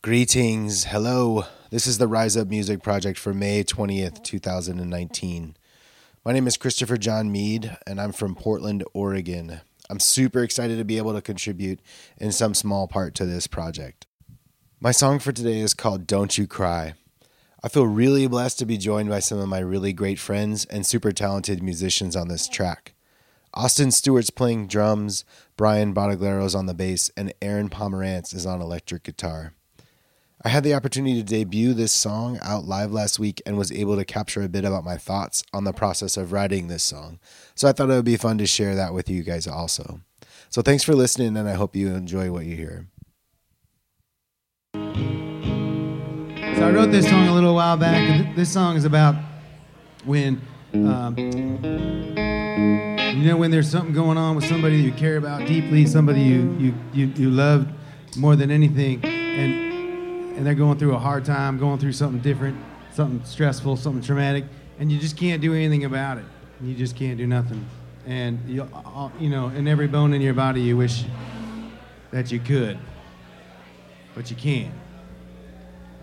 Greetings. Hello. This is the Rise Up Music Project for May 20th, 2019. My name is Christopher John Mead, and I'm from Portland, Oregon. I'm super excited to be able to contribute in some small part to this project. My song for today is called Don't You Cry. I feel really blessed to be joined by some of my really great friends and super talented musicians on this track. Austin Stewart's playing drums, Brian Bottaglero's on the bass, and Aaron Pomerantz is on electric guitar. I had the opportunity to debut this song out live last week and was able to capture a bit about my thoughts on the process of writing this song. So I thought it would be fun to share that with you guys also. So thanks for listening, and I hope you enjoy what you hear. So I wrote this song a little while back, this song is about when, um, you know, when there's something going on with somebody you care about deeply, somebody you you you, you love more than anything, and and they're going through a hard time, going through something different, something stressful, something traumatic, and you just can't do anything about it. You just can't do nothing, and you you know, in every bone in your body, you wish that you could, but you can't.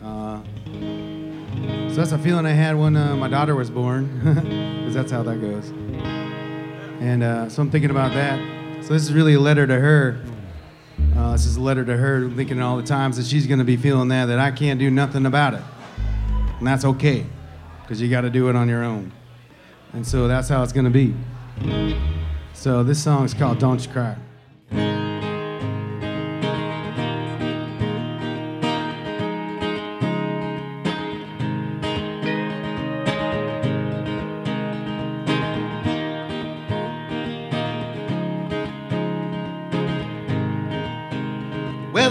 Uh, so that's a feeling I had when uh, my daughter was born, because that's how that goes. And uh, so I'm thinking about that. So this is really a letter to her. Uh, this is a letter to her, thinking all the times that she's going to be feeling that that I can't do nothing about it, and that's okay, because you got to do it on your own. And so that's how it's going to be. So this song is called "Don't You Cry."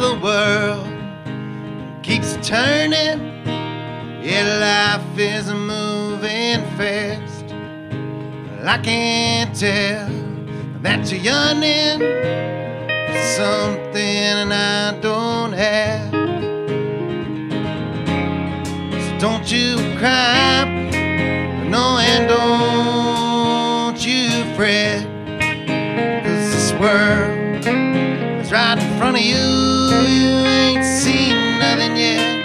The world keeps turning. Yeah, life is moving fast. Well, I can't tell that you're yearning for something I don't have. So don't you cry, no, and don't you fret. Cause this world right in front of you. You ain't seen nothing yet.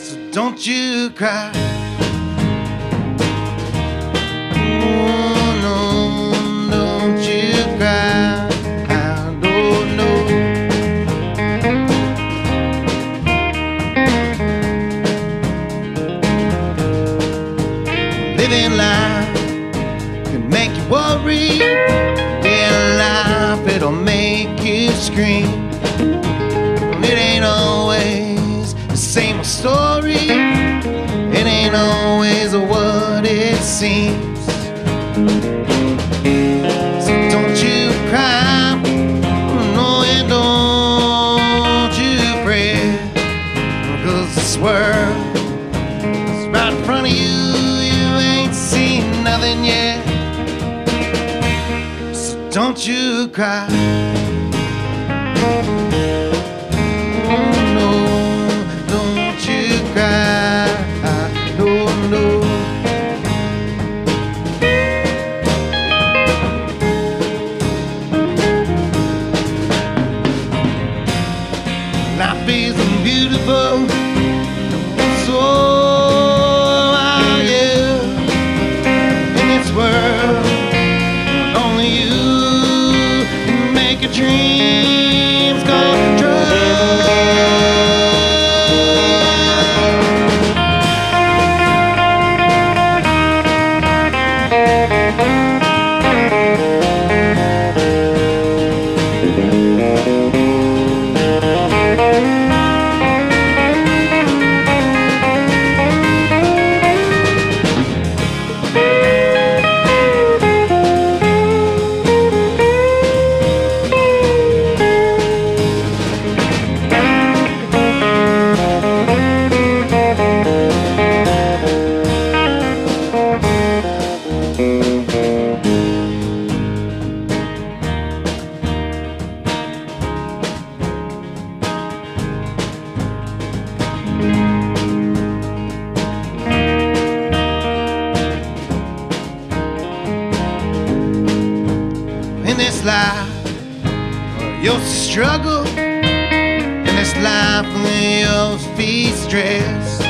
So don't you cry. Oh, don't you cry. I don't know. Living life can make you worry. It'll make you scream. It ain't always the same story. It ain't always what it seems. So don't you cry. No, and don't you fret. Cause this world don't you cry. Life. You'll struggle in this life with your feet stressed.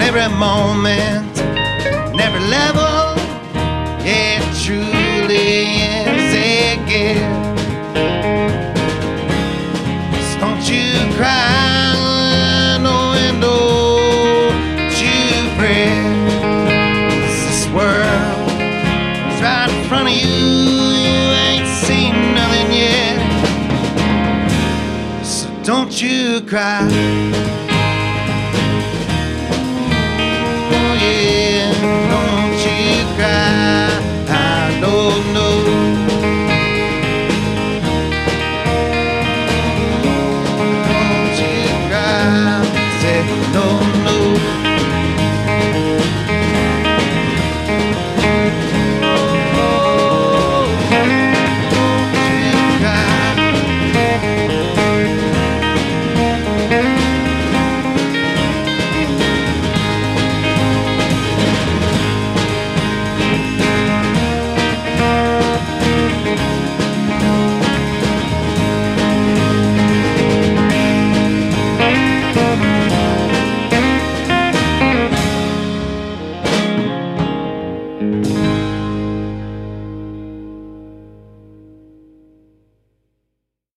Every moment, and every level, yeah, it truly is don't you cry.